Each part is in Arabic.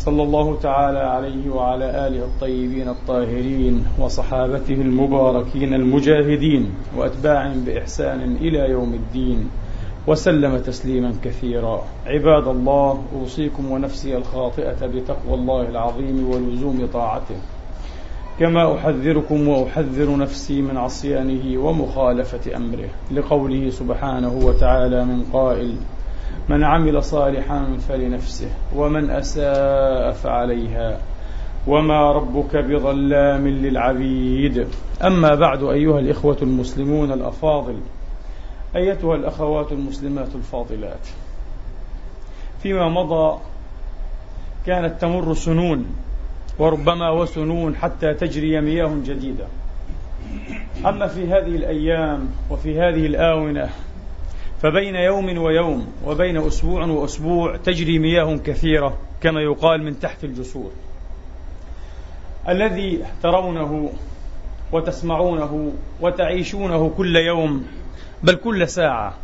صلى الله تعالى عليه وعلى آله الطيبين الطاهرين وصحابته المباركين المجاهدين واتباعهم بإحسان إلى يوم الدين وسلم تسليما كثيرا. عباد الله أوصيكم ونفسي الخاطئة بتقوى الله العظيم ولزوم طاعته. كما أحذركم وأحذر نفسي من عصيانه ومخالفة أمره لقوله سبحانه وتعالى من قائل من عمل صالحا فلنفسه ومن أساء فعليها. وما ربك بظلام للعبيد. أما بعد أيها الإخوة المسلمون الأفاضل. أيتها الأخوات المسلمات الفاضلات. فيما مضى كانت تمر سنون وربما وسنون حتى تجري مياه جديدة. أما في هذه الأيام وفي هذه الآونة فبين يوم ويوم وبين أسبوع وأسبوع تجري مياه كثيرة كما يقال من تحت الجسور. الذي ترونه وتسمعونه وتعيشونه كل يوم بل كل ساعة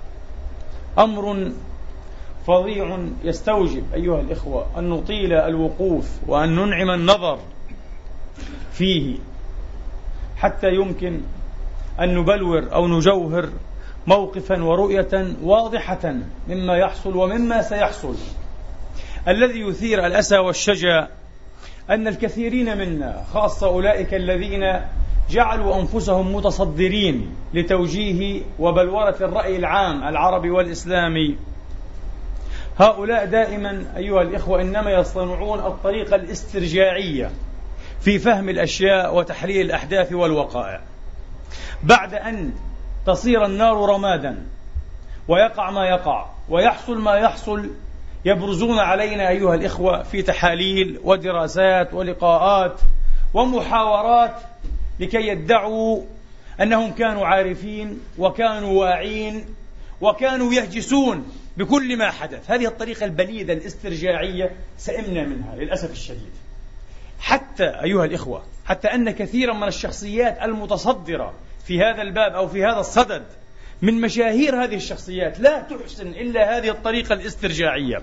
أمر فظيع يستوجب أيها الإخوة أن نطيل الوقوف وأن ننعم النظر فيه حتى يمكن أن نبلور أو نجوهر موقفا ورؤيه واضحة مما يحصل ومما سيحصل. الذي يثير الأسى والشجا أن الكثيرين منا خاصة أولئك الذين جعلوا أنفسهم متصدرين لتوجيه وبلورة الرأي العام العربي والإسلامي. هؤلاء دائما أيها الإخوة إنما يصطنعون الطريقة الاسترجاعية في فهم الأشياء وتحليل الأحداث والوقائع. بعد أن تصير النار رمادا. ويقع ما يقع. ويحصل ما يحصل. يبرزون علينا أيها الإخوة في تحاليل ودراسات ولقاءات ومحاورات لكي يدعوا أنهم كانوا عارفين وكانوا واعين وكانوا يهجسون بكل ما حدث. هذه الطريقة البليدة الاسترجاعية سئمنا منها للأسف الشديد. حتى أيها الإخوة حتى أن كثيرا من الشخصيات المتصدرة في هذا الباب أو في هذا الصدد من مشاهير هذه الشخصيات. لا تحسن إلا هذه الطريقة الاسترجاعية.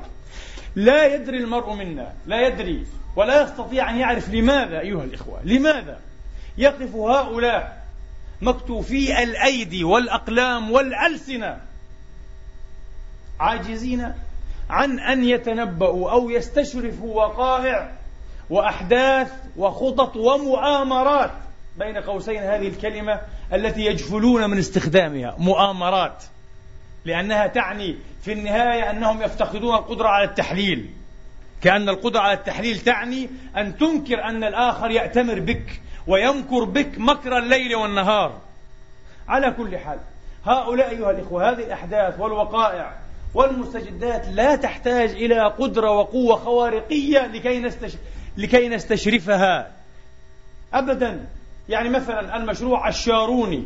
لا يدري المرء منا لا يدري ولا يستطيع أن يعرف لماذا أيها الإخوة لماذا يقف هؤلاء مكتوفي الأيدي والأقلام والألسنة عاجزين عن أن يتنبأوا أو يستشرفوا وقائع وأحداث وخطط ومؤامرات بين قوسين هذه الكلمة التي يجفلون من استخدامها مؤامرات. لأنها تعني في النهاية أنهم يفتقدون القدرة على التحليل. كأن القدرة على التحليل تعني أن تنكر أن الآخر يأتمر بك ويمكر بك مكر الليل والنهار. على كل حال هؤلاء أيها الإخوة هذه الأحداث والوقائع والمستجدات لا تحتاج إلى قدرة وقوة خوارقية لكي, نستش... لكي نستشرفها أبدا. يعني مثلا المشروع الشاروني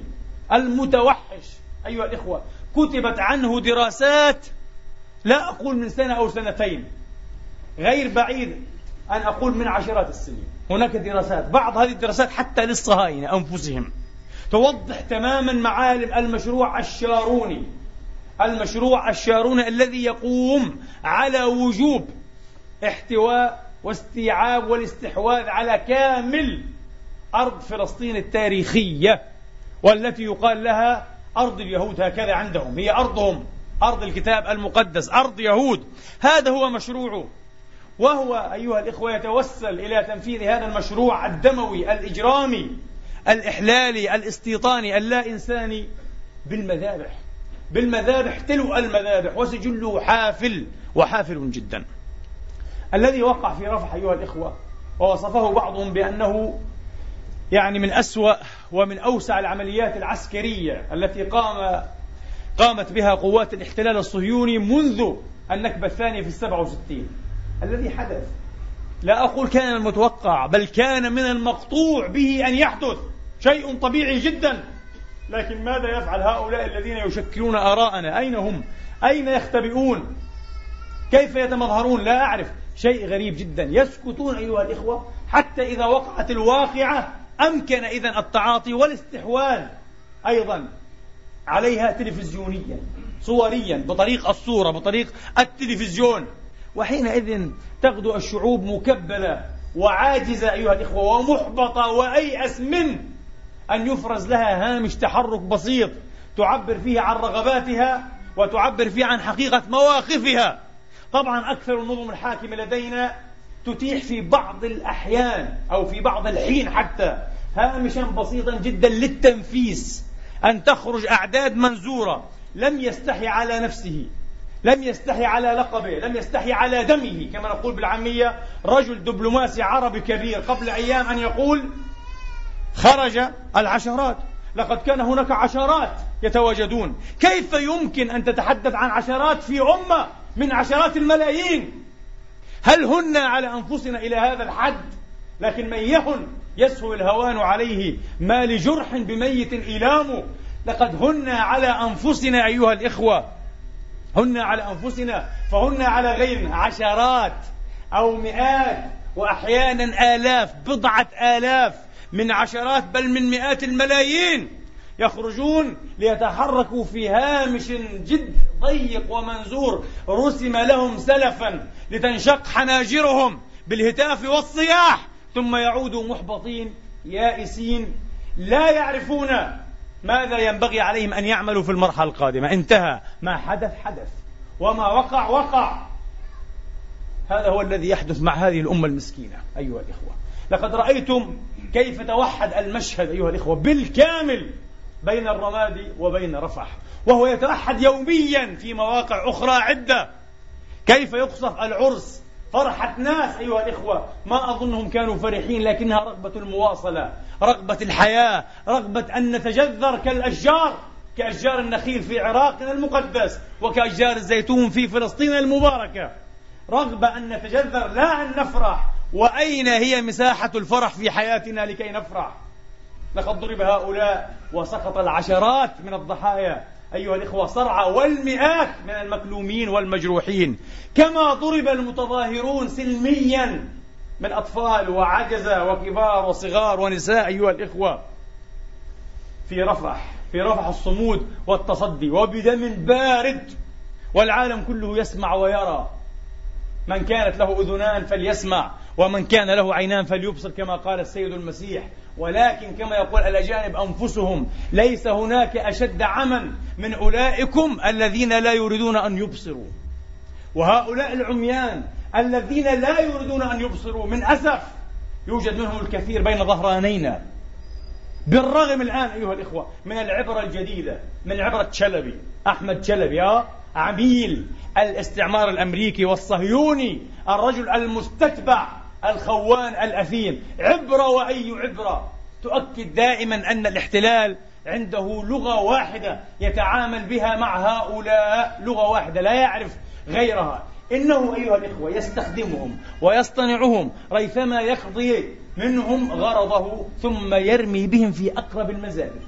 المتوحش أيها الإخوة كتبت عنه دراسات لا أقول من سنة أو سنتين غير بعيد أن أقول من عشرات السنين. هناك دراسات بعض هذه الدراسات حتى للصهاينة أنفسهم. توضح تماما معالم المشروع الشاروني. المشروع الشاروني الذي يقوم على وجوب احتواء واستيعاب والاستحواذ على كامل أرض فلسطين التاريخية والتي يقال لها أرض اليهود هكذا عندهم. هي أرضهم. أرض الكتاب المقدس. أرض يهود. هذا هو مشروعه وهو أيها الإخوة يتوسل إلى تنفيذ هذا المشروع الدموي الإجرامي الإحلالي الإستيطاني اللا إنساني بالمذابح. بالمذابح تلو المذابح. وسجله حافل. وحافل جدا. الذي وقع في رفح أيها الإخوة ووصفه بعضهم بأنه يعني من أسوأ ومن أوسع العمليات العسكرية التي قام قامت بها قوات الاحتلال الصهيوني منذ النكبة الثانية في السبعة وستين. الذي حدث. لا أقول كان المتوقع بل كان من المقطوع به أن يحدث. شيء طبيعي جدا. لكن ماذا يفعل هؤلاء الذين يشكلون آراءنا؟ أين هم؟ أين يختبئون؟ كيف يتمظهرون؟ لا أعرف. شيء غريب جدا. يسكتون أيها الإخوة حتى إذا وقعت الواقعة أمكن إذا التعاطي والاستحواذ أيضا عليها تلفزيونيا صوريا بطريق الصورة بطريق التلفزيون. وحينئذ تغدو الشعوب مكبلة وعاجزة أيها الإخوة ومحبطة وأيأس من أن يفرز لها هامش تحرك بسيط تعبر فيه عن رغباتها وتعبر فيه عن حقيقة مواقفها. طبعا أكثر النظم الحاكمة لدينا تتيح في بعض الأحيان أو في بعض الحين حتى. هامشا بسيطا جدا للتنفيس أن تخرج أعداد منزورة. لم يستحي على نفسه. لم يستحي على لقبه. لم يستحي على دمه. كما نقول بالعامية رجل دبلوماسي عربي كبير. قبل أيام أن يقول خرج العشرات. لقد كان هناك عشرات يتواجدون. كيف يمكن أن تتحدث عن عشرات في أمة من عشرات الملايين؟ هل هن على أنفسنا إلى هذا الحد؟ لكن من يهن يسهو الهوان عليه ما لجرح بميت إلامه لقد هن على أنفسنا أيها الإخوة. هن على أنفسنا فهن على غيرنا عشرات أو مئات وأحيانا آلاف بضعة آلاف من عشرات بل من مئات الملايين. يخرجون ليتحركوا في هامش جد ضيق ومنزور. رسم لهم سلفا لتنشق حناجرهم بالهتاف والصياح. ثم يعودوا محبطين يائسين لا يعرفون ماذا ينبغي عليهم أن يعملوا في المرحلة القادمة. انتهى. ما حدث حدث وما وقع وقع. هذا هو الذي يحدث مع هذه الأمة المسكينة. أيها الإخوة لقد رأيتم كيف توحد المشهد أيها الإخوة بالكامل. بين الرمادي وبين رفح. وهو يتوحد يوميا في مواقع أخرى عدة. كيف يقصف العرس؟ فرحة ناس أيها الإخوة. ما أظنهم كانوا فرحين لكنها رغبة المواصلة رغبة الحياة رغبة أن نتجذر كالأشجار كأشجار النخيل في عراقنا المقدس وكأشجار الزيتون في فلسطين المباركة. رغبة أن نتجذر لا أن نفرح. وأين هي مساحة الفرح في حياتنا لكي نفرح؟ لقد ضرب هؤلاء وسقط العشرات من الضحايا. أيها الإخوة صرعى والمئات من المكلومين والمجروحين. كما ضرب المتظاهرون سلميا من أطفال وعجزة وكبار وصغار ونساء أيها الإخوة. في رفح في رفح الصمود والتصدي وبدم بارد والعالم كله يسمع ويرى. من كانت له أذنان فليسمع ومن كان له عينان فليبصر كما قال السيد المسيح. ولكن كما يقول الأجانب أنفسهم ليس هناك أشد عما من أولئكم الذين لا يريدون أن يبصروا. وهؤلاء العميان الذين لا يريدون أن يبصروا من أسف يوجد منهم الكثير بين ظهرانينا. بالرغم الآن أيها الإخوة من العبرة الجديدة من عبرة شلبي أحمد شلبي آه عميل الاستعمار الأمريكي والصهيوني الرجل المستتبع الخوان الأثيم. عبرة وأي عبرة. تؤكد دائما أن الاحتلال عنده لغة واحدة يتعامل بها مع هؤلاء. لغة واحدة لا يعرف غيرها. إنه أيها الإخوة يستخدمهم ويصطنعهم ريثما يقضي منهم غرضه ثم يرمي بهم في أقرب المزابل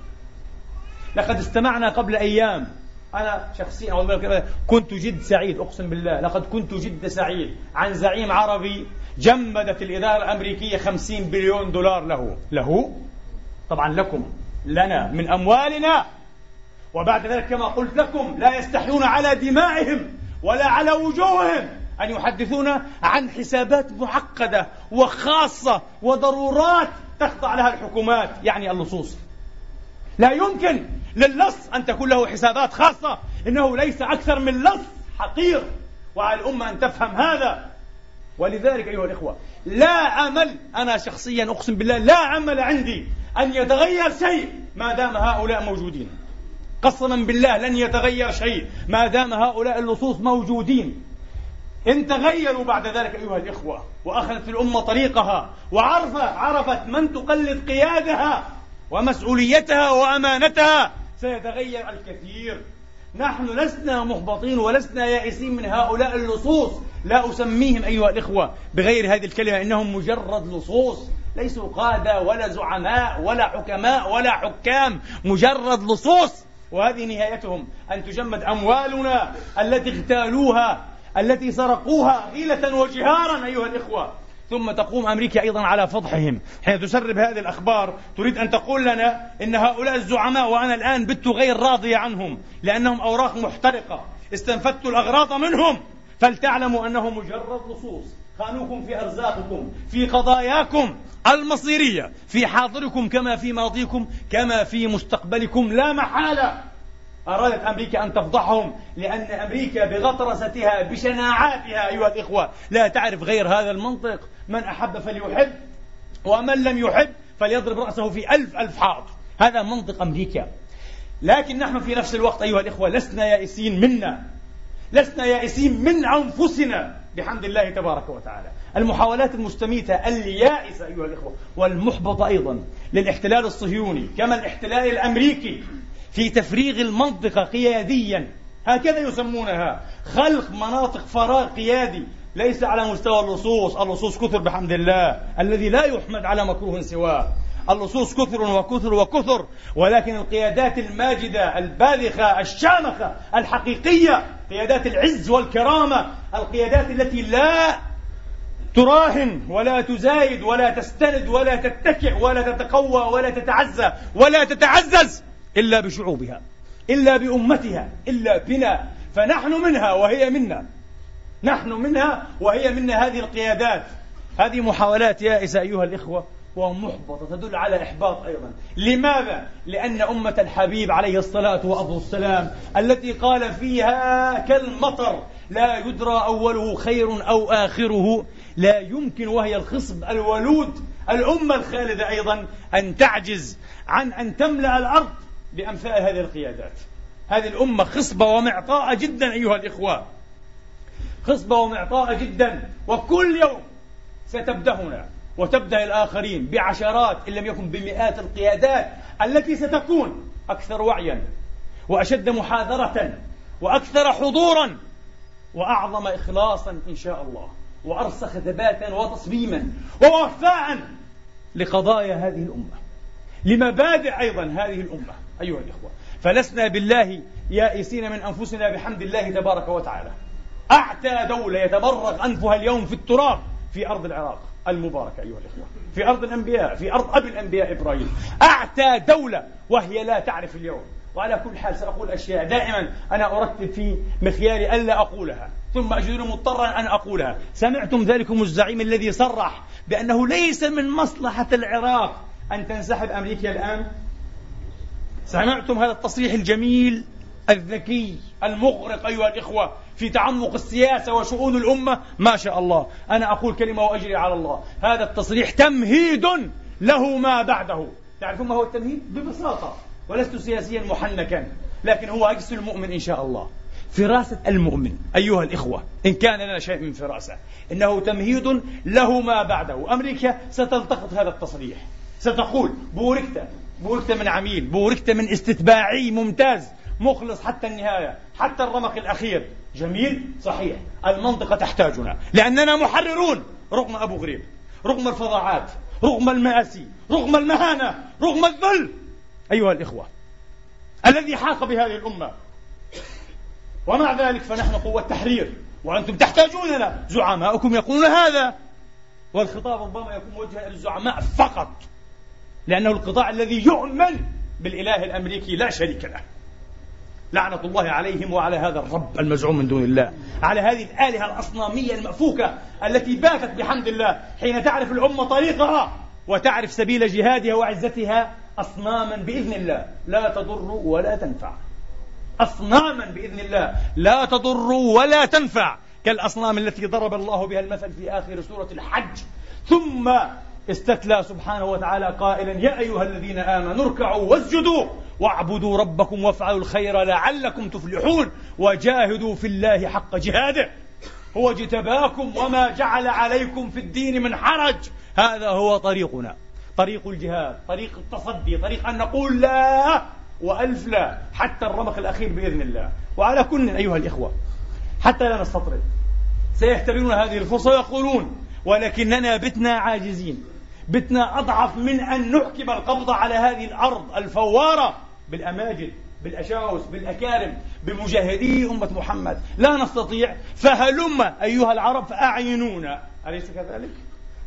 لقد استمعنا قبل أيام أنا شخصيا كنت جد سعيد أقسم بالله لقد كنت جد سعيد عن زعيم عربي جمدت الإدارة الأمريكية خمسين بليون دولار له. له؟ طبعا لكم لنا من أموالنا. وبعد ذلك كما قلت لكم لا يستحيون على دمائهم ولا على وجوههم أن يحدثونا عن حسابات معقدة وخاصة وضرورات تخضع لها الحكومات يعني اللصوص. لا يمكن للص أن تكون له حسابات خاصة. إنه ليس أكثر من لص حقير. وعلى الأمة أن تفهم هذا. ولذلك أيها الإخوة لا أمل أنا شخصيا أقسم بالله لا أمل عندي أن يتغير شيء ما دام هؤلاء موجودين. قسما بالله لن يتغير شيء ما دام هؤلاء اللصوص موجودين. إن تغيروا بعد ذلك أيها الإخوة وأخذت الأمة طريقها وعرفت عرفت من تقلد قيادها ومسؤوليتها وأمانتها سيتغير الكثير. نحن لسنا محبطين ولسنا يائسين من هؤلاء اللصوص. لا أسميهم أيها الإخوة بغير هذه الكلمة إنهم مجرد لصوص. ليسوا قادة ولا زعماء ولا حكماء ولا حكام مجرد لصوص. وهذه نهايتهم أن تجمد أموالنا التي اغتالوها التي سرقوها غيلة وجهارا أيها الإخوة. ثم تقوم أمريكا أيضا على فضحهم. حين تسرب هذه الأخبار تريد أن تقول لنا إن هؤلاء الزعماء وأنا الآن بت غير راضية عنهم لأنهم أوراق محترقة. استنفدت الأغراض منهم. فلتعلموا أنهم مجرد لصوص. خانوكم في أرزاقكم في قضاياكم المصيرية في حاضركم كما في ماضيكم كما في مستقبلكم. لا محالة. أرادت أمريكا أن تفضحهم لأن أمريكا بغطرستها بشناعاتها أيها الإخوة. لا تعرف غير هذا المنطق. من أحب فليحب ومن لم يحب فليضرب رأسه في ألف ألف حائط. هذا منطق أمريكا. لكن نحن في نفس الوقت أيها الإخوة لسنا يائسين منا. لسنا يائسين من أنفسنا. بحمد الله تبارك وتعالى. المحاولات المستميتة اليائسة أيها الإخوة والمحبطة أيضا للاحتلال الصهيوني كما الاحتلال الأمريكي في تفريغ المنطقة قياديا. هكذا يسمونها خلق مناطق فراغ قيادي. ليس على مستوى اللصوص اللصوص كثر بحمد الله. الذي لا يحمد على مكروه سواه. اللصوص كثر وكثر وكثر. ولكن القيادات الماجدة الباذخة الشامخة الحقيقية قيادات العز والكرامة القيادات التي لا تراهن ولا تزايد ولا تستند ولا تتكئ ولا تتقوى ولا تتعزى ولا تتعزز إلا بشعوبها إلا بأمتها إلا بنا. فنحن منها وهي منا. نحن منها وهي منا هذه القيادات. هذه محاولات يائسة أيها الإخوة ومحبطة تدل على إحباط أيضا. لماذا؟ لأن أمة الحبيب عليه الصلاة والسلام التي قال فيها كالمطر لا يدرى أوله خير أو آخره. لا يمكن وهي الخصب الولود الأمة الخالدة أيضا أن تعجز عن أن تملأ الأرض بأمثال هذه القيادات. هذه الأمة خصبة ومعطاءة جدا أيها الإخوة. خصبة ومعطاءة جدا. وكل يوم ستبدأنا وتبدأ الآخرين بعشرات إن لم يكن بمئات القيادات التي ستكون أكثر وعيا وأشد محاذرة وأكثر حضورا وأعظم إخلاصا إن شاء الله وأرسخ ثباتا وتصميما ووفاء لقضايا هذه الأمة لمبادئ أيضا هذه الأمة. أيها الإخوة فلسنا بالله يائسين من أنفسنا بحمد الله تبارك وتعالى. أعتى دولة يتبرغ أنفها اليوم في التراب في أرض العراق المباركة أيها الإخوة. في أرض الأنبياء في أرض أبي الأنبياء إبراهيم. أعتى دولة وهي لا تعرف اليوم. وعلى كل حال سأقول أشياء. دائما أنا أرتب في مخياري ألا أقولها ثم أجدني مضطرا أن أقولها. سمعتم ذلكم الزعيم الذي صرح بأنه ليس من مصلحة العراق أن تنسحب أمريكا الآن؟ سمعتم هذا التصريح الجميل؟ الذكي المغرق أيها الإخوة في تعمق السياسة وشؤون الأمة ما شاء الله. أنا أقول كلمة وأجري على الله. هذا التصريح تمهيد له ما بعده. تعرفون ما هو التمهيد؟ ببساطة. ولست سياسيا محنكا لكن هواجس المؤمن إن شاء الله. فراسة المؤمن أيها الإخوة إن كان لنا شيء من فراسة إنه تمهيد له ما بعده. أمريكا ستلتقط هذا التصريح. ستقول بوركت بوركت من عميل بوركت من استتباعي ممتاز. مخلص حتى النهاية حتى الرمق الأخير. جميل؟ صحيح. المنطقة تحتاجنا. لأننا محررون. رغم أبو غريب رغم الفظاعات رغم المآسي رغم المهانة رغم الذل. أيها الإخوة الذي حاق بهذه الأمة. ومع ذلك فنحن قوة تحرير. وأنتم تحتاجوننا زعماؤكم يقولون هذا. والخطاب ربما يكون موجها للزعماء فقط. لأنه القطاع الذي يؤمن بالإله الأمريكي لا شريك له. لعنة الله عليهم وعلى هذا الرب المزعوم من دون الله. على هذه الآلهة الأصنامية المأفوكة التي باتت بحمد الله حين تعرف الأمة طريقها وتعرف سبيل جهادها وعزتها أصناما بإذن الله. لا تضر ولا تنفع. أصناما بإذن الله. لا تضر ولا تنفع. كالأصنام التي ضرب الله بها المثل في آخر سورة الحج. ثم استتلى سبحانه وتعالى قائلا يا أيها الذين آمنوا اركعوا واسجدوا واعبدوا ربكم وافعلوا الخير لعلكم تفلحون وجاهدوا في الله حق جهاده. هو اجتباكم وما جعل عليكم في الدين من حرج. هذا هو طريقنا طريق الجهاد طريق التصدي طريق أن نقول لا وألف لا حتى الرمق الأخير بإذن الله. وعلى كل أيها الإخوة حتى لا نستطرد. سيختبرون هذه الفرصة ويقولون ولكننا بتنا عاجزين. بتنا أضعف من أن نحكم القبض على هذه الأرض الفوارة بالأماجد بالأشاوس بالأكارم بمجاهدي أمة محمد. لا نستطيع. فهلم أيها العرب فأعينونا. أليس كذلك؟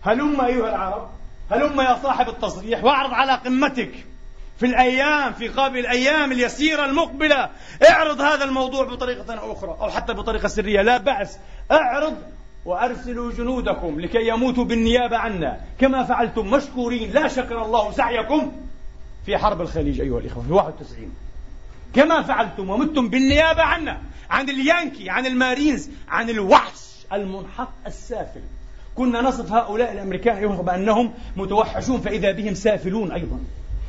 هلم أيها العرب. هلم يا صاحب التصريح. واعرض على قمتك. في الأيام في قابل الأيام اليسيرة المقبلة اعرض هذا الموضوع بطريقة أخرى أو حتى بطريقة سرية. لا بأس. اعرض وأرسلوا جنودكم لكي يموتوا بالنيابة عنا. كما فعلتم مشكورين لا شكر الله سعيكم في حرب الخليج أيها الإخوة في 91 كما فعلتم وقمتم بالنيابة عنا عن اليانكي عن المارينز عن الوحش المنحط السافل. كنا نصف هؤلاء الأمريكان أيها بأنهم متوحشون فإذا بهم سافلون أيضا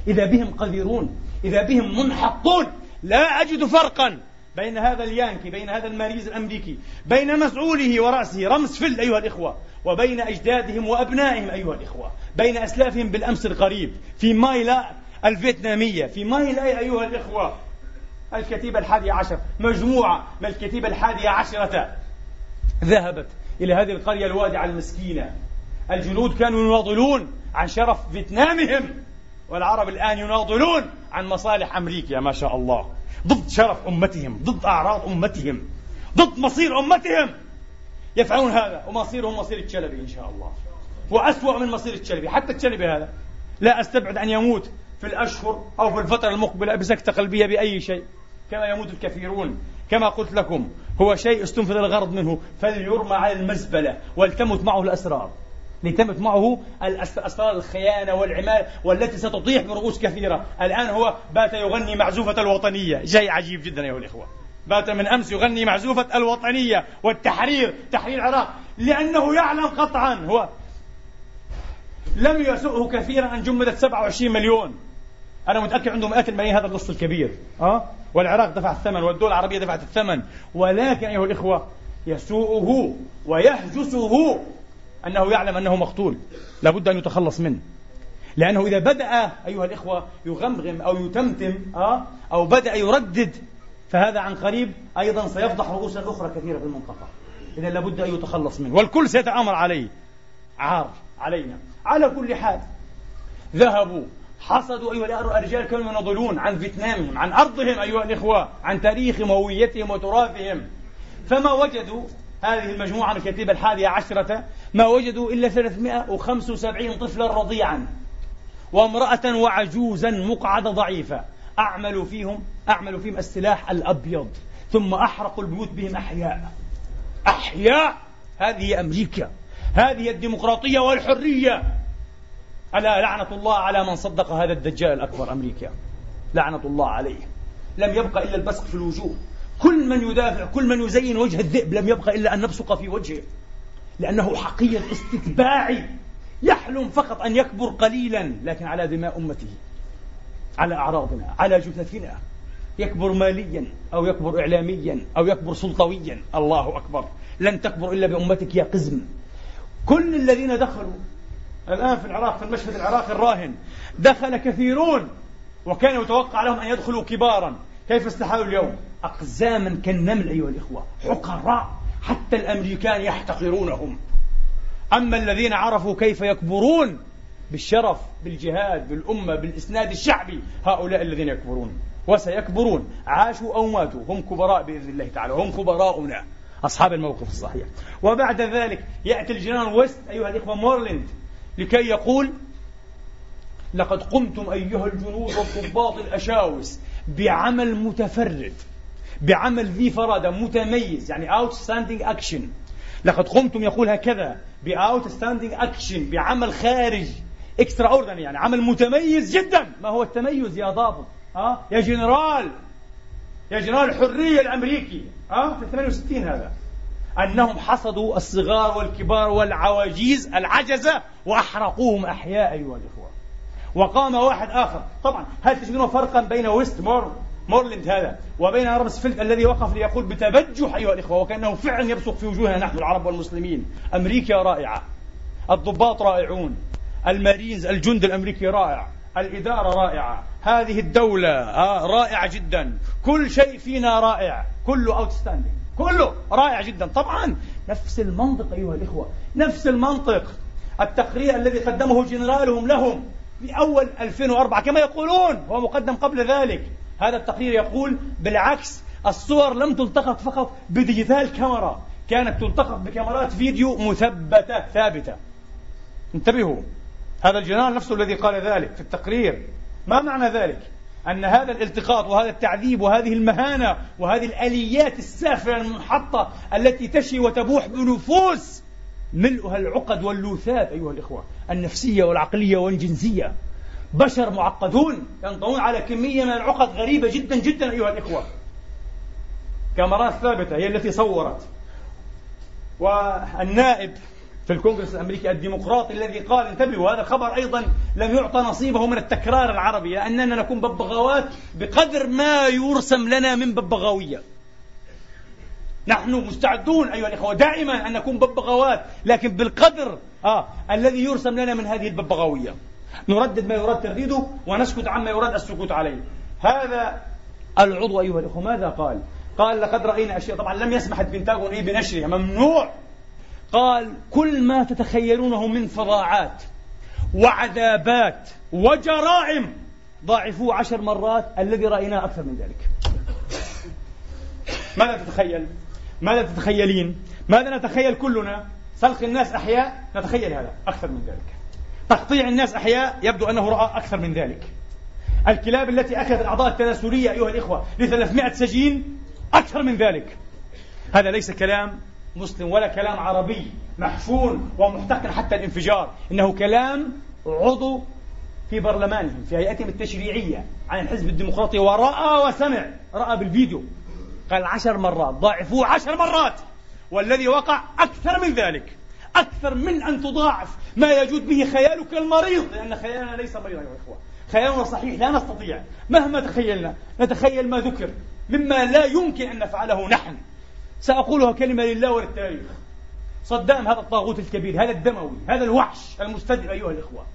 إذا بهم قذرون إذا بهم منحطون لا أجد فرقا. بين هذا اليانكي بين هذا المارينز الأمريكي بين مسؤوله ورأسه رمسفيلد أيها الإخوة وبين أجدادهم وأبنائهم أيها الإخوة بين أسلافهم بالأمس القريب في ماي لاي الفيتنامية في مايلا أيها الإخوة الكتيبة الحادية عشر مجموعة من الكتيبة الحادية عشرة ذهبت إلى هذه القرية الوادعة المسكينة. الجنود كانوا يناضلون عن شرف فيتنامهم. والعرب الآن يناضلون عن مصالح أمريكا ما شاء الله. ضد شرف أمتهم ضد أعراض أمتهم ضد مصير أمتهم. يفعلون هذا ومصيرهم مصير الشلبي إن شاء الله. وأسوأ من مصير الشلبي حتى الشلبي هذا. لا أستبعد أن يموت في الأشهر أو في الفترة المقبلة بسكتة قلبية بأي شيء. كما يموت الكثيرون. كما قلت لكم هو شيء استنفذ الغرض منه فليرمى على المزبلة ولتمت معه الأسرار. لتمت معه أسرار الخيانة والعمال والتي ستطيح برؤوس كثيرة. الآن هو بات يغني معزوفة الوطنية. شيء عجيب جدا أيها الإخوة. بات من أمس يغني معزوفة الوطنية والتحرير تحرير العراق لأنه يعلم قطعا. هو لم يسؤه كثيرا أن جمدت 27 مليون. أنا متأكد عنده مئات الملايين. هذا اللص الكبير. أه؟ والعراق دفع الثمن والدول العربية دفعت الثمن. ولكن أيها الإخوة يسوءه ويهجسه أنه يعلم أنه مقتول. لابد أن يتخلص منه. لأنه إذا بدأ أيها الإخوة يغمغم أو يتمتم أه؟ أو بدأ يردد فهذا عن قريب أيضا سيفضح رؤوسا أخرى كثيرة في المنطقة. إذا لابد أن يتخلص منه. والكل سيتآمر عليه. عار علينا. على كل حال ذهبوا حصدوا أيها الرجال كانوا يناضلون عن فيتنامهم عن أرضهم أيها الإخوة عن تاريخهم وهويتهم وتراثهم. فما وجدوا هذه المجموعة الكتيبة الحادية عشرة ما وجدوا إلا 375 طفلا رضيعا وامرأة وعجوزا مقعدة ضعيفة أعملوا فيهم أعملوا فيهم السلاح الأبيض ثم أحرقوا البيوت بهم أحياء. أحياء! هذه أمريكا هذه الديمقراطية والحرية. ألا لعنة الله على من صدق هذا الدجال الأكبر أمريكا؟ لعنة الله عليه. لم يبقى إلا البصق في الوجوه. كل من يدافع كل من يزين وجه الذئب لم يبقى إلا أن نبصق في وجهه. لأنه حقير استتباعي. يحلم فقط أن يكبر قليلا لكن على دماء أمته على أعراضنا على جثثنا. يكبر ماليا أو يكبر إعلاميا أو يكبر سلطويا. الله أكبر. لن تكبر إلا بأمتك يا قزم. كل الذين دخلوا الآن في العراق في المشهد العراقي الراهن دخل كثيرون وكان يتوقع لهم أن يدخلوا كبارا. كيف استحالوا اليوم؟ أقزاما كالنمل أيها الإخوة. حقراء حتى الأمريكان يحتقرونهم. أما الذين عرفوا كيف يكبرون بالشرف بالجهاد بالأمة بالإسناد الشعبي هؤلاء الذين يكبرون وسيكبرون. عاشوا أو ماتوا هم كبراء بإذن الله تعالى هم كبراؤنا. أصحاب الموقف الصحيح. وبعد ذلك يأتي الجنرال ويست أيها الإخوة مورلند لكي يقول لقد قمتم أيها الجنود والضباط الأشاوس بعمل متفرد بعمل ذي فرادة متميز يعني outstanding action. لقد قمتم يقول هكذا outstanding action بعمل خارج extraordinary يعني عمل متميز جدا. ما هو التميز يا ضابط؟ ها؟ يا جنرال. يا جنرال الحرية الأمريكي ها؟ في 68 هذا. أنهم حصدوا الصغار والكبار والعواجيز العجزة وأحرقوهم أحياء أيها الإخوة. وقام واحد آخر. طبعا هل تجدون فرقا بين ويست مور مورلند هذا. وبين رمسفيلد الذي وقف ليقول بتبجح أيها الإخوة وكأنه فعلا يبصق في وجوهنا نحن العرب والمسلمين. أمريكا رائعة. الضباط رائعون. المارينز الجند الأمريكي رائع. الإدارة رائعة. هذه الدولة آه رائعة جدا. كل شيء فينا رائع. كله outstanding كله رائع جدا. طبعا نفس المنطق أيها الإخوة. نفس المنطق. التقرير الذي قدمه جنرالهم لهم في أول 2004 كما يقولون هو مقدم قبل ذلك. هذا التقرير يقول بالعكس الصور لم تلتقط فقط ب digital camera كانت تلتقط بكاميرات فيديو مثبتة ثابتة. انتبهوا هذا الجنرال نفسه الذي قال ذلك في التقرير. ما معنى ذلك؟ أن هذا الالتقاط وهذا التعذيب وهذه المهانة وهذه الآليات السافرة المنحطة التي تشي وتبوح بنفوس ملؤها العقد واللوثات أيها الإخوة النفسية والعقلية والجنسية. بشر معقدون ينطوون على كمية من العقد غريبة جدا جدا أيها الإخوة كاميرات ثابتة هي التي صورت والنائب في الكونغرس الأمريكي الديمقراطي الذي قال انتبهوا هذا الخبر أيضا لم يعطى نصيبه من التكرار العربي لأننا نكون ببغاوات بقدر ما يرسم لنا من ببغاوية. نحن مستعدون أيها الإخوة دائما أن نكون ببغاوات لكن بالقدر آه الذي يرسم لنا من هذه الببغاوية. نردد ما يراد ترديده ونسكت عما يراد السكوت عليه. هذا العضو أيها الإخوة ماذا قال؟ قال لقد رأينا أشياء طبعا لم يسمح البنتاغون إيه بنشرها ممنوع قال كل ما تتخيلونه من فظاعات وعذابات وجرائم ضاعفوه عشر مرات الذي رأيناه أكثر من ذلك ماذا تتخيل؟ ماذا تتخيلين؟ ماذا نتخيل كلنا؟ سلخ الناس أحياء نتخيل هذا أكثر من ذلك تقطيع الناس أحياء يبدو أنه رأى أكثر من ذلك. الكلاب التي أكلت الأعضاء التناسلية أيها الإخوة ل 300 سجين أكثر من ذلك. هذا ليس كلام مسلم ولا كلام عربي محفون ومحتقن حتى الانفجار. إنه كلام عضو في برلمانهم في هيئتهم التشريعية عن الحزب الديمقراطي. ورأى وسمع رأى بالفيديو. قال عشر مرات ضاعفوه عشر مرات. والذي وقع أكثر من ذلك. أكثر من أن تضاعف ما يجود به خيالك المريض. لأن خيالنا ليس مريضا يا إخوة. خيالنا صحيح لا نستطيع. مهما تخيلنا نتخيل ما ذكر. مما لا يمكن أن نفعله نحن. سأقولها كلمة لله وللتاريخ. صدام هذا الطاغوت الكبير هذا الدموي هذا الوحش المستدعي أيها الإخوة.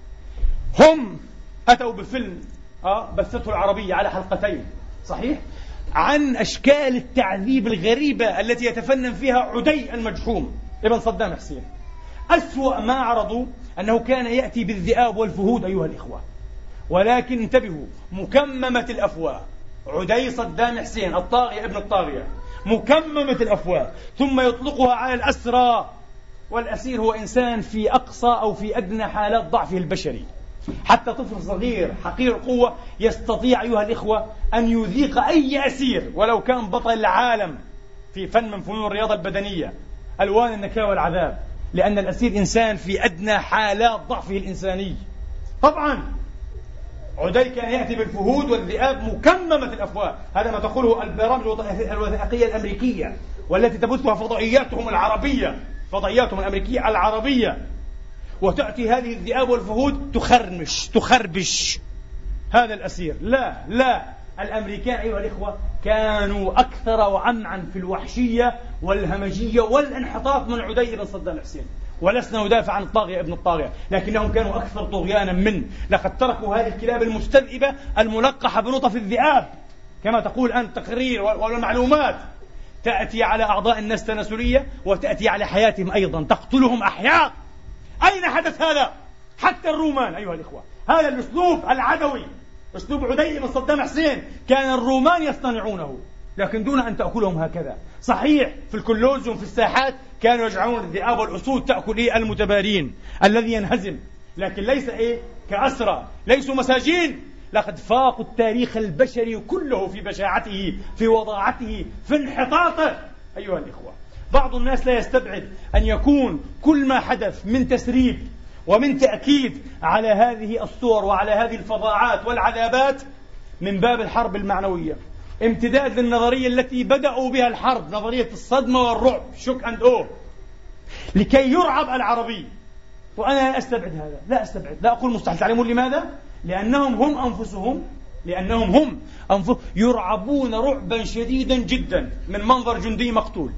هم أتوا بفيلم آه بثته العربية على حلقتين صحيح؟ عن أشكال التعذيب الغريبة التي يتفنن فيها عدي المجحوم ابن صدام حسين. أسوأ ما عرضوا أنه كان يأتي بالذئاب والفهود أيها الإخوة. ولكن انتبهوا مكممة الأفواه عدي صدام حسين الطاغية ابن الطاغية. مكممة الأفواه ثم يطلقها على الأسرى. والأسير هو إنسان في أقصى أو في أدنى حالات ضعفه البشري. حتى طفل صغير حقير القوة يستطيع أيها الإخوة أن يذيق أي أسير ولو كان بطل العالم في فن من فنون الرياضة البدنية. ألوان النكاة والعذاب. لأن الأسير إنسان في أدنى حالات ضعفه الإنساني. طبعا عدي كان يأتي بالفهود والذئاب مكممة الأفواه. هذا ما تقوله البرامج الوثائقية الأمريكية والتي تبثها فضائياتهم العربية فضائياتهم الأمريكية العربية. وتأتي هذه الذئاب والفهود تخرمش تخربش. هذا الأسير. لا لا. الأمريكان أيها الإخوة كانوا أكثر وعمعا في الوحشية والهمجية والانحطاط من عدي بن صدام حسين ولسنا ندافع عن الطاغية ابن الطاغية لكنهم كانوا أكثر طغيانا منه لقد تركوا هذه الكلاب المستذئبة الملقحة بنطف الذئاب. كما تقول أنت تقرير والمعلومات تأتي على أعضاء الناس تناسلية وتأتي على حياتهم أيضا. تقتلهم أحياء. أين حدث هذا؟ حتى الرومان أيها الإخوة. هذا الأسلوب العدوي أسلوب عدي بن صدام حسين كان الرومان يصطنعونه لكن دون أن تأكلهم هكذا. صحيح في الكلوزيوم في الساحات كانوا يجعلون الذئاب والأسود تأكل إيه المتبارين الذي ينهزم. لكن ليس إيه؟ كأسرى. ليسوا مساجين. لقد فاقوا التاريخ البشري كله في بشاعته في وضاعته في انحطاطه. أيها الإخوة بعض الناس لا يستبعد أن يكون كل ما حدث من تسريب ومن تأكيد على هذه الصور وعلى هذه الفظاعات والعذابات من باب الحرب المعنوية. امتداد للنظرية التي بدأوا بها الحرب نظرية الصدمة والرعب شوك أند أو. لكي يرعب العربي. وأنا لا أستبعد هذا لا أستبعد لا أقول مستحيل. تعلمون لماذا؟ لأنهم هم أنفسهم لأنهم هم أنفسهم يرعبون رعبا شديدا جدا من منظر جندي مقتول.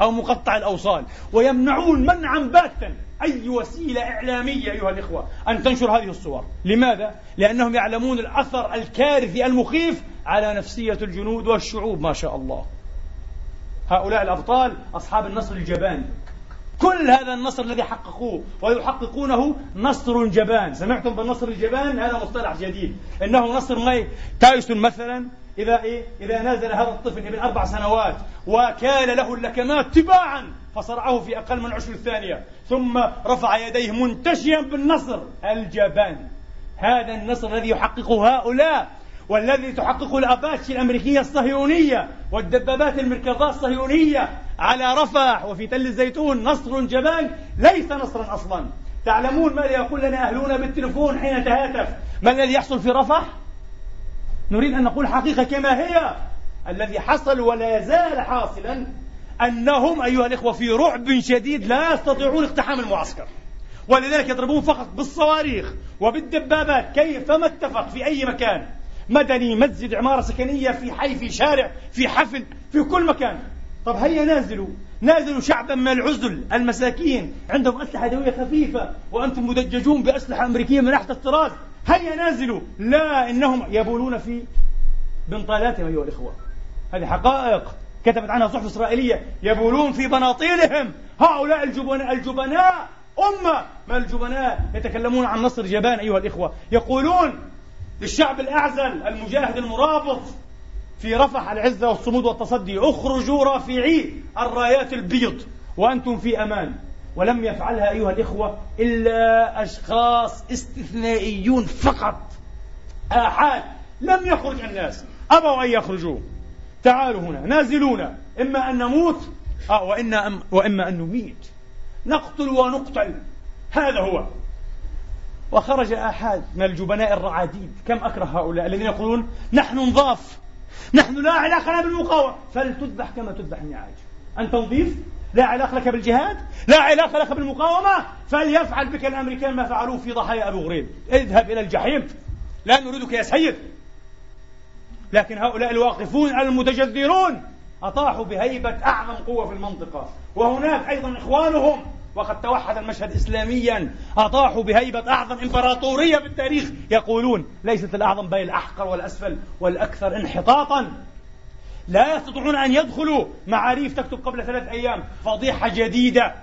أو مقطع الأوصال. ويمنعون منعا باتا. أي وسيلة إعلامية أيها الإخوة أن تنشر هذه الصور. لماذا؟ لأنهم يعلمون الأثر الكارثي المخيف على نفسية الجنود والشعوب ما شاء الله. هؤلاء الأبطال أصحاب النصر الجباني. كل هذا النصر الذي حققوه ويحققونه نصر جبان. سمعتم بالنصر الجبان؟ هذا مصطلح جديد. إنه نصر مي تايسون مثلا إذا إيه؟ إذا نازل هذا الطفل ابن أربع سنوات وكان له اللكمات تباعا فصرعه في أقل من عشر ثانية. ثم رفع يديه منتشيا بالنصر. الجبان. هذا النصر الذي يحققه هؤلاء والذي تحققه الاباتشي الأمريكية الصهيونية والدبابات المركزات الصهيونية على رفح وفي تل الزيتون. نصر جبان ليس نصرا أصلا. تعلمون ماذا يقول لنا أهلنا بالتلفون حين نتهاتف ما الذي يحصل في رفح؟ نريد أن نقول حقيقة كما هي. الذي حصل ولا يزال حاصلا أنهم أيها الإخوة في رعب شديد لا يستطيعون اقتحام المعسكر. ولذلك يضربون فقط بالصواريخ وبالدبابات كيفما اتفق في أي مكان. مدني مسجد عمارة سكنية في حي في شارع في حفل في كل مكان. طب هيا نازلوا. نازلوا شعبا من العزل المساكين. عندهم أسلحة يدوية خفيفة. وأنتم مدججون بأسلحة أمريكية من تحت الطراز. هيا نازلوا لا إنهم يبولون في بنطالاتهم أيها الإخوة؟ هذه حقائق كتبت عنها صحف إسرائيلية يبولون في بناطيلهم. هؤلاء الجبناء الجبناء أمة. من الجبناء؟ يتكلمون عن نصر جبان أيها الإخوة. يقولون للشعب الأعزل المجاهد المرابط في رفح العزة والصمود والتصدي اخرجوا رافعي الرايات البيض وأنتم في أمان. ولم يفعلها أيها الإخوة إلا أشخاص استثنائيون فقط. آحاد. لم يخرج الناس. أبوا أن يخرجوا. تعالوا هنا. نازلونا إما أن نموت آه وإنا أم وإما أن نميت. نقتل ونقتل. هذا هو. وخرج آحاد من الجبناء الرعاديد. كم أكره هؤلاء الذين يقولون نحن نضاف. نحن لا علاقة لنا بالمقاومة. فلتذبح كما تذبح النعاج أنت نضيف؟ لا علاقة لك بالجهاد لا علاقة لك بالمقاومة فليفعل بك الأمريكان ما فعلوه في ضحايا أبو غريب. اذهب إلى الجحيم. لا نريدك يا سيد. لكن هؤلاء الواقفون المتجذرون أطاحوا بهيبة أعظم قوة في المنطقة. وهناك أيضا إخوانهم وقد توحد المشهد إسلاميا أطاحوا بهيبة أعظم إمبراطورية في التاريخ. يقولون ليست الأعظم بل الأحقر والأسفل والأكثر انحطاطا. لا يستطيعون أن يدخلوا معاريف تكتب قبل ثلاث أيام. فضيحة جديدة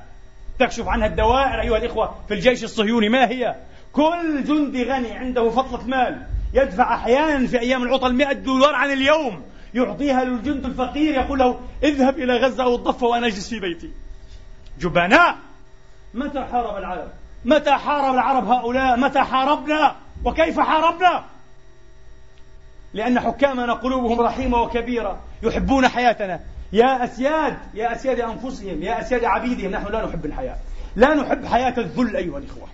تكشف عنها الدوائر أيها الإخوة في الجيش الصهيوني. ما هي؟ كل جندي غني عنده فضلة مال. يدفع أحيانا في أيام العطل 100 دولار عن اليوم. يعطيها للجند الفقير يقول له اذهب إلى غزة أو الضفة وأنا أجلس في بيتي. جبناء! متى حارب العرب؟ متى حارب العرب هؤلاء؟ متى حاربنا؟ وكيف حاربنا؟ لأن حكامنا قلوبهم رحيمة وكبيرة يحبون حياتنا. يا أسياد يا أسياد أنفسهم يا أسياد عبيدهم نحن لا نحب الحياة. لا نحب حياة الذل أيها الإخوة.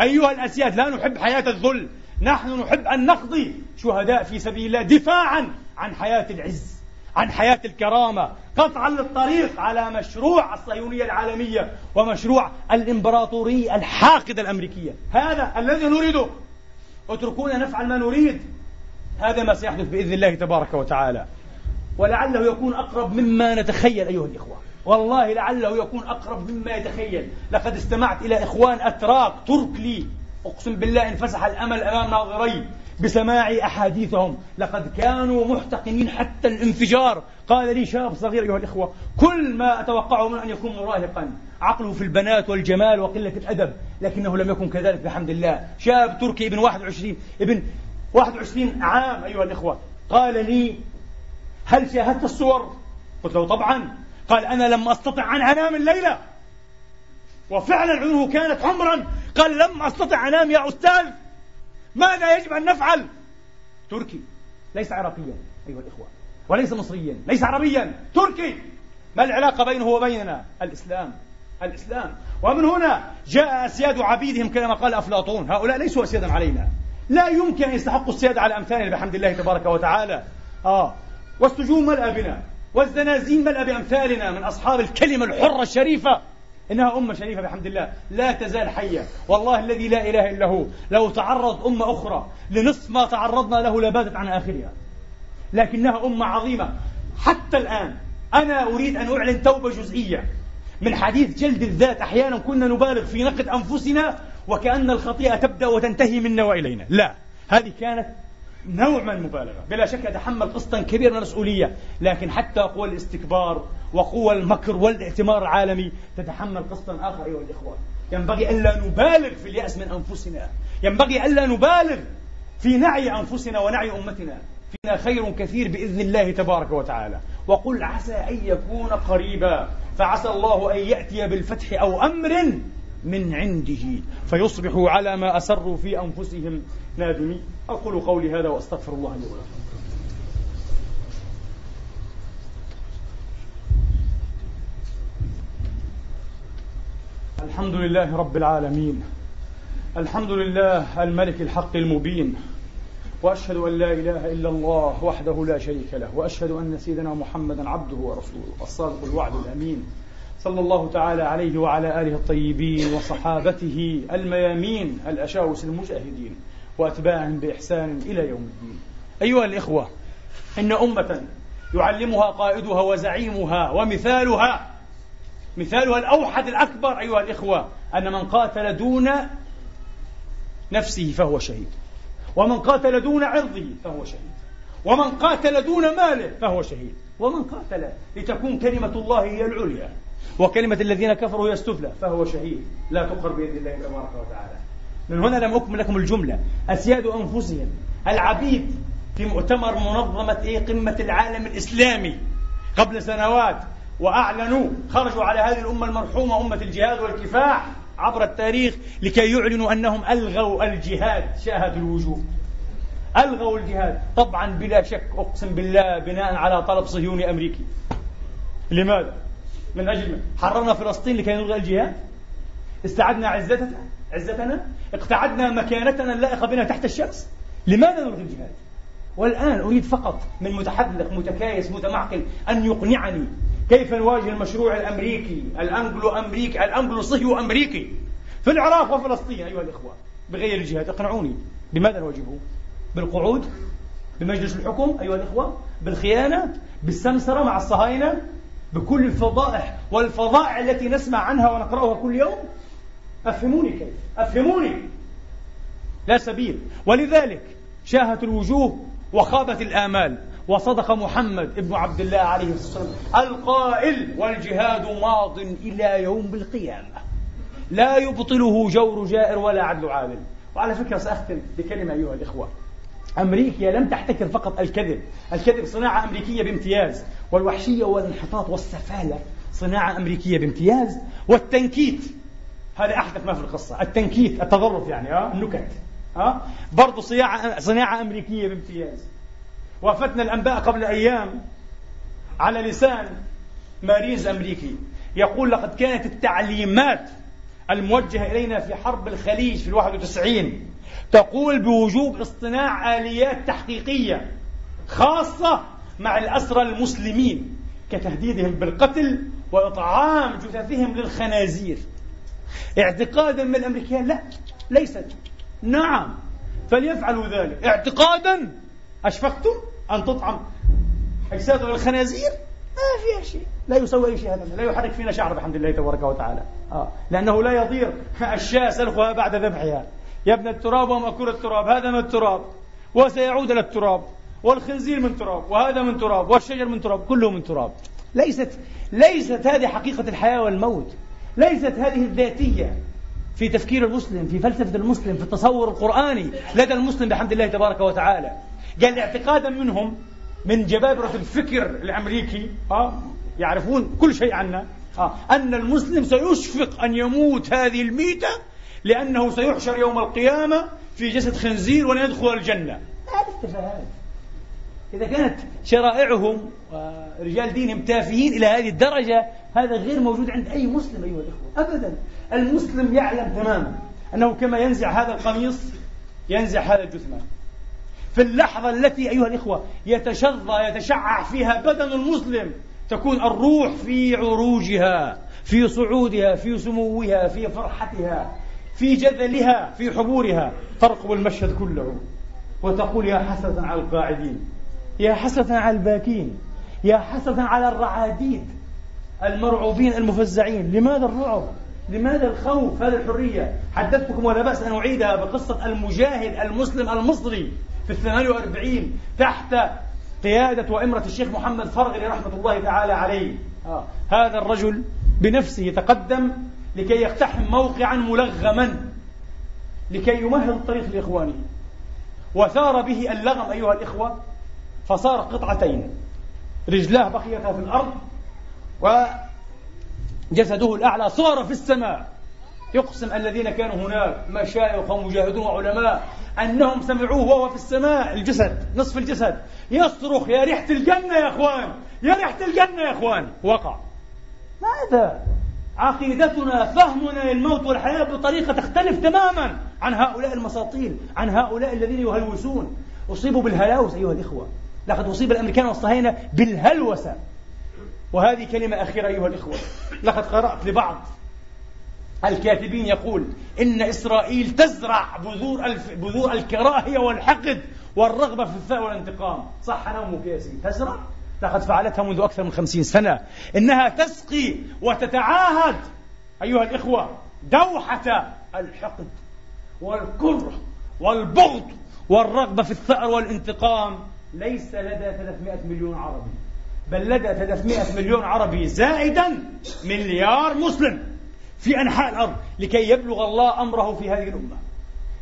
أيها الأسياد لا نحب حياة الذل. نحن نحب أن نقضي شهداء في سبيل الله دفاعا عن حياة العز عن حياة الكرامة. قطعا للطريق على مشروع الصهيونية العالمية ومشروع الإمبراطورية الحاقدة الأمريكية. هذا الذي نريده. اتركونا نفعل ما نريد. هذا ما سيحدث بإذن الله تبارك وتعالى. ولعله يكون أقرب مما نتخيل أيها الإخوة. والله لعله يكون أقرب مما يتخيل. لقد استمعت إلى إخوان أتراك ترك لي. أقسم بالله انفسح الأمل أمام ناظري بسماع أحاديثهم. لقد كانوا محتقنين حتى الانفجار. قال لي شاب صغير أيها الإخوة كل ما أتوقعه من أن يكون مراهقا. عقله في البنات والجمال وقلة الأدب. لكنه لم يكن كذلك بحمد الله شاب تركي ابن 21 ابن 21 عام أيها الإخوة. قال لي هل شاهدت الصور؟ قلت له طبعا. قال أنا لم أستطع أن أنام الليلة. وفعلا عيونه كانت حمرا. قال لم أستطع أنام يا أستاذ. ماذا يجب أن نفعل؟ تركي. ليس عراقيا أيها الإخوة. وليس مصريا ليس عربيا تركي. ما العلاقة بينه وبيننا؟ الإسلام. الإسلام. ومن هنا جاء أسياد عبيدهم كما قال أفلاطون. هؤلاء ليسوا أسيادا علينا. لا يمكن أن يستحقوا السيادة على أمثالنا بحمد الله تبارك وتعالى. آه. والسجون ملأ بنا والزنازين ملأ بأمثالنا من أصحاب الكلمة الحرة الشريفة. إنها أمة شريفة بحمد الله. لا تزال حية. والله الذي لا إله إلا هو. لو تعرض أمة أخرى لنصف ما تعرضنا له لبادت عن آخرها. لكنها أمة عظيمة. حتى الآن أنا أريد أن أعلن توبة جزئية. من حديث جلد الذات أحيانا كنا نبالغ في نقد أنفسنا وكأن الخطيئة تبدأ وتنتهي منا وإلينا لا. هذه كانت نوع من المبالغة. بلا شك أتحمل قسطا كبيرا من المسؤولية. لكن حتى قوى الاستكبار وقوى المكر والاعتمار العالمي تتحمل قسطا آخر أيها الإخوة. ينبغي ألا نبالغ في اليأس من أنفسنا. ينبغي ألا نبالغ في نعي أنفسنا ونعي أمتنا. فينا خير كثير بإذن الله تبارك وتعالى. وقل عسى أن يكون قريبا. فعسى الله أن يأتي بالفتح أو أمر من عنده فيصبحوا على ما أسروا في أنفسهم نادمين أقول قولي هذا وأستغفر الله لي ولكم. الحمد لله رب العالمين. الحمد لله الملك الحق المبين. وأشهد أن لا إله إلا الله وحده لا شريك له. وأشهد أن سيدنا محمدا عبده ورسوله. الصادق الوعد الأمين. صلى الله تعالى عليه وعلى آله الطيبين وصحابته الميامين الأشاوس المجاهدين وأتباعهم بإحسان إلى يوم الدين. أيها الإخوة إن أمة يعلمها قائدها وزعيمها ومثالها مثالها الأوحد الأكبر أيها الإخوة أن من قاتل دون نفسه فهو شهيد ومن قاتل دون عرضه فهو شهيد ومن قاتل دون ماله فهو شهيد ومن قاتل لتكون كلمة الله هي العليا. وكلمة الذين كفروا هي السفلى فهو شهيد. لا تقر بإذن الله تبارك وتعالى. من هنا لم أكمل لكم الجملة. أسياد أنفسهم. العبيد في مؤتمر منظمة إيه؟ قمة العالم الإسلامي. قبل سنوات. وأعلنوا خرجوا على هذه الأمة المرحومة أمة الجهاد والكفاح عبر التاريخ لكي يعلنوا أنهم ألغوا الجهاد شاهدوا الوجوه. ألغوا الجهاد. طبعا بلا شك أقسم بالله بناء على طلب صهيوني أمريكي. لماذا؟ من أجل حررنا فلسطين لكي نلغي الجهاد استعدنا عزتنا عزتنا اقتعدنا مكانتنا اللائقة بنا تحت الشمس لماذا نلغي الجهاد؟ والآن أريد فقط من متحدث متكايس متعقل أن يقنعني كيف نواجه المشروع الأمريكي الانجلو امريكي الانجلو صهيو امريكي في العراق وفلسطين أيها الإخوة بغير الجهاد اقنعوني بماذا نواجهه؟ بالقعود؟ بمجلس الحكم أيها الإخوة؟ بالخيانة؟ بالسمسرة مع الصهاينة؟ بكل الفضائح والفظائع التي نسمع عنها ونقرأها كل يوم؟ أفهموني كيف؟ أفهموني! لا سبيل. ولذلك شاهت الوجوه وخابت الآمال. وصدق محمد ابن عبد الله عليه الصلاة والسلام القائل والجهاد ماض إلى يوم القيامة. لا يبطله جور جائر ولا عدل عادل. وعلى فكرة سأختم بكلمة أيها الإخوة. أمريكا لم تحتكر فقط الكذب. الكذب صناعة أمريكية بامتياز. والوحشية والانحطاط والسفالة صناعة أمريكية بامتياز. والتنكيت هذا أحدث ما في القصة. التنكيت التظرف يعني آه النكت آه. برضه صناعة صناعة أمريكية بامتياز. وأفتنا الأنباء قبل أيام على لسان ماريز أمريكي. يقول لقد كانت التعليمات الموجهة إلينا في حرب الخليج في الواحد وتسعين. تقول بوجوب اصطناع آليات تحقيقية خاصة مع الأسرى المسلمين كتهديدهم بالقتل وإطعام جثثهم للخنازير. اعتقادا من الأمريكان لا ليست. نعم فليفعلوا ذلك. اعتقادا؟ أشفقتم أن تطعم أجساد الخنازير ما فيها شيء. لا يسوي أي شيء هذا لا يحرك فينا شعر بحمد الله تبارك وتعالى. آه. لأنه لا يضير الشاة سلخها بعد ذبحها. يا ابن التراب ومأكول التراب. هذا من التراب. وسيعود إلى التراب. والخنزير من تراب. وهذا من تراب. والشجر من تراب. كله من تراب. ليست ليست هذه حقيقة الحياة والموت. ليست هذه الذاتية. في تفكير المسلم في فلسفة المسلم في التصور القرآني لدى المسلم بحمد الله تبارك وتعالى. قال اعتقادا منهم من جبابرة الفكر الأمريكي آه يعرفون كل شيء عنا آه أن المسلم سيشفق أن يموت هذه الميتة لأنه سيحشر يوم القيامة في جسد خنزير ولن يدخل الجنة. التفاهات إذا كانت شرائعهم ورجال دينهم تافهين إلى هذه الدرجة هذا غير موجود عند أي مسلم أيها الإخوة أبدا. المسلم يعلم تماما أنه كما ينزع هذا القميص ينزع هذا الجثمان. في اللحظة التي أيها الإخوة يتشظى يتشعع فيها بدن المسلم تكون الروح في عروجها في صعودها في سموها في فرحتها في جذلها في حبورها. ترقب المشهد كله وتقول يا حسرة على القاعدين يا حسرة على الباكين يا حسرة على الرعاديد المرعوبين المفزعين. لماذا الرعب؟ لماذا الخوف؟ هذه الحرية. حدثتكم ولا بأس أن أعيدها بقصة المجاهد المسلم المصري. في الثمانية وأربعين تحت قيادة وإمرة الشيخ محمد فرغلي رحمة الله تعالى عليه. آه. هذا الرجل بنفسه تقدم لكي يقتحم موقعا ملغما لكي يمهد الطريق لإخوانه. وثار به اللغم أيها الإخوة فصار قطعتين. رجلاه بقيتا في الأرض وجسده الأعلى صار في السماء. يقسم الذين كانوا هناك مشايخ ومجاهدون وعلماء أنهم سمعوه وهو في السماء الجسد نصف الجسد. يصرخ يا ريحة الجنة يا إخوان! يا ريحة الجنة يا إخوان! وقع. ماذا؟ عقيدتنا فهمنا للموت والحياة بطريقة تختلف تماما عن هؤلاء المساطيل عن هؤلاء الذين يهلوسون. أصيبوا بالهلاوس أيها الإخوة. لقد أصيب الأمريكان والصهاينة بالهلوسة. وهذه كلمة أخيرة أيها الإخوة. لقد قرأت لبعض الكاتبين يقول إن إسرائيل تزرع بذور الف... بذور الكراهية والحقد والرغبة في الثأر والانتقام. صح نومك يا سيدي تزرع؟ لقد فعلتها منذ أكثر من خمسين سنة. إنها تسقي وتتعاهد أيها الإخوة دوحة الحقد والكره والبغض والرغبة في الثأر والانتقام. ليس لدى 300 مليون عربي بل لدى 300 مليون عربي زائدا مليار مسلم. في أنحاء الأرض لكي يبلغ الله أمره في هذه الأمة.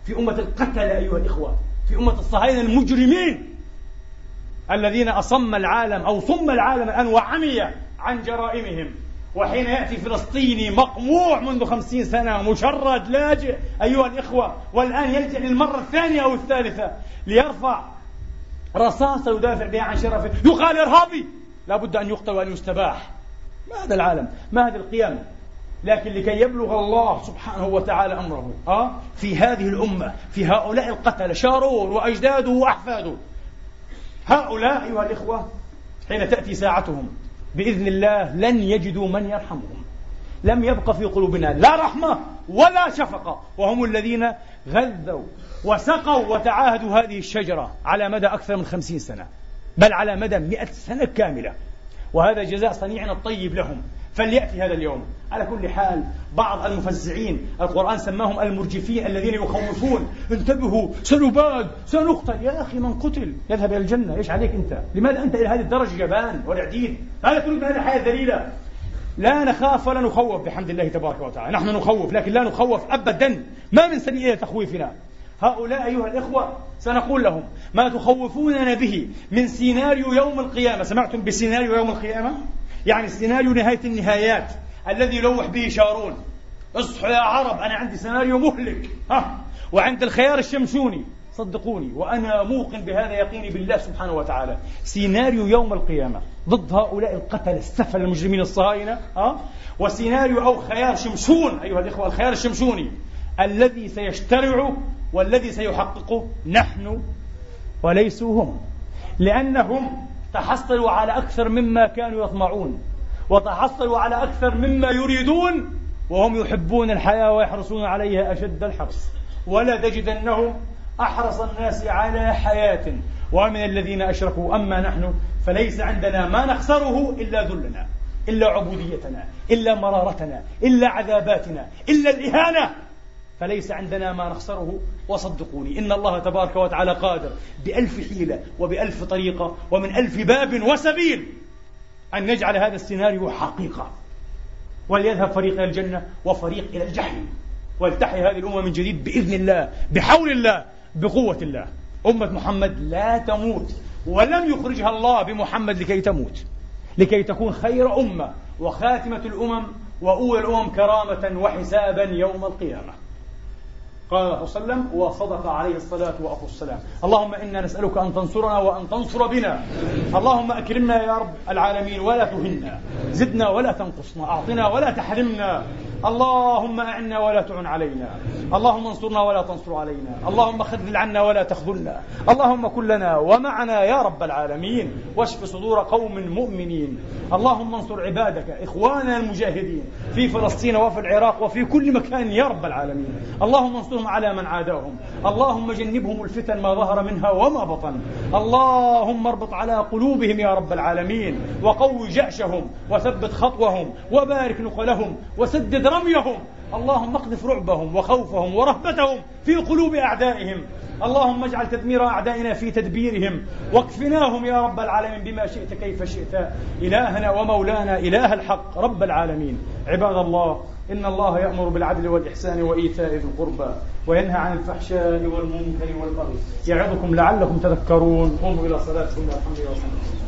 في أمة القتلة أيها الإخوة. في أمة الصهاينة المجرمين الذين أصم العالم أو صم العالم الآن وعمي عن جرائمهم. وحين يأتي فلسطيني مقموع منذ خمسين سنة مشرد لاجئ أيها الإخوة والآن يلجأ للمرة الثانية أو الثالثة ليرفع رصاصة يدافع بها عن شرفه. يقال إرهابي! لابد أن يقتل وأن يستباح. ما هذا العالم؟ ما هذه القيم لكن لكي يبلغ الله سبحانه وتعالى أمره أه؟ في هذه الأمة في هؤلاء القتلة شارون وأجداده وأحفاده. هؤلاء أيها الإخوة حين تأتي ساعتهم بإذن الله لن يجدوا من يرحمهم. لم يبق في قلوبنا لا رحمة ولا شفقة وهم الذين غذوا وسقوا وتعاهدوا هذه الشجرة على مدى أكثر من خمسين سنة بل على مدى مئة سنة كاملة. وهذا جزاء صنيعنا الطيب لهم. فليأتي هذا اليوم. على كل حال بعض المفزعين القرآن سماهم المرجفين الذين يخوفون. انتبهوا سنباد سنقتل. يا أخي من قتل؟ يذهب إلى الجنة. إيش عليك أنت؟ لماذا أنت إلى هذه الدرجة جبان والعديد؟ ماذا تريد من هذه الحياة الذليلة؟ لا نخاف ولا نخوف بحمد الله تبارك وتعالى. نحن نخوف لكن لا نخوف أبدا. ما من سبيل إلى تخويفنا. هؤلاء أيها الإخوة سنقول لهم ما تخوفوننا به من سيناريو يوم القيامة. سمعتم بسيناريو يوم القيامة؟ يعني سيناريو نهاية النهايات الذي يلوح به شارون. اصحوا يا عرب أنا عندي سيناريو مهلك. ها؟ وعندي الخيار الشمشوني صدقوني وأنا موقن بهذا يقيني بالله سبحانه وتعالى. سيناريو يوم القيامة ضد هؤلاء القتلة السفلة المجرمين الصهاينة ها؟ وسيناريو أو خيار شمشون أيها الإخوة الخيار الشمشوني الذي سيشترع والذي سيحققه نحن وليسوا هم. لأنهم تحصلوا على أكثر مما كانوا يطمعون وتحصلوا على أكثر مما يريدون وهم يحبون الحياة ويحرصون عليها أشد الحرص. ولا تجدنهم أحرص الناس على حياة. ومن الذين أشركوا أما نحن فليس عندنا ما نخسره إلا ذلنا إلا عبوديتنا إلا مرارتنا إلا عذاباتنا إلا الإهانة. فليس عندنا ما نخسره وصدقوني إن الله تبارك وتعالى قادر بألف حيلة وبألف طريقة ومن ألف باب وسبيل أن يجعل هذا السيناريو حقيقة وليذهب فريق إلى الجنة وفريق إلى الجحيم ولتحيا هذه الأمة من جديد بإذن الله بحول الله بقوة الله. أمة محمد لا تموت ولم يخرجها الله بمحمد لكي تموت لكي تكون خير أمة وخاتمة الأمم وأولى الأمم كرامة وحسابا يوم القيامة. قال صلى الله عليه وسلم وصدق عليه الصلاة والسلام. اللهم إنا نسألك أن تنصرنا وأن تنصر بنا. اللهم أكرمنا يا رب العالمين ولا تهنا. زدنا ولا تنقصنا. أعطنا ولا تحرمنا. اللهم أعنا ولا تعن علينا. اللهم انصرنا ولا تنصر علينا. اللهم خذل عنا ولا تخذلنا. اللهم كن لنا ومعنا يا رب العالمين. واشف صدور قوم مؤمنين. اللهم انصر عبادك إخواننا المجاهدين في فلسطين وفي العراق وفي كل مكان يا رب العالمين. اللهم انصر وانصرهم على من عاداهم. اللهم جنبهم الفتن ما ظهر منها وما بطن. اللهم اربط على قلوبهم يا رب العالمين وقوي جأشهم وثبت خطوهم وبارك نقلهم وسدد رميهم. اللهم اقذف رعبهم وخوفهم ورهبتهم في قلوب أعدائهم. اللهم اجعل تدمير أعدائنا في تدبيرهم. واكفناهم يا رب العالمين بما شئت كيف شئت. إلهنا ومولانا إله الحق رب العالمين. عباد الله إن الله يأمر بالعدل والإحسان وإيتاء ذي القربى وينهى عن الفحشاء والمنكر والبغي يعظكم لعلكم تذكرون. قوموا إلى صلاتكم والحمد لله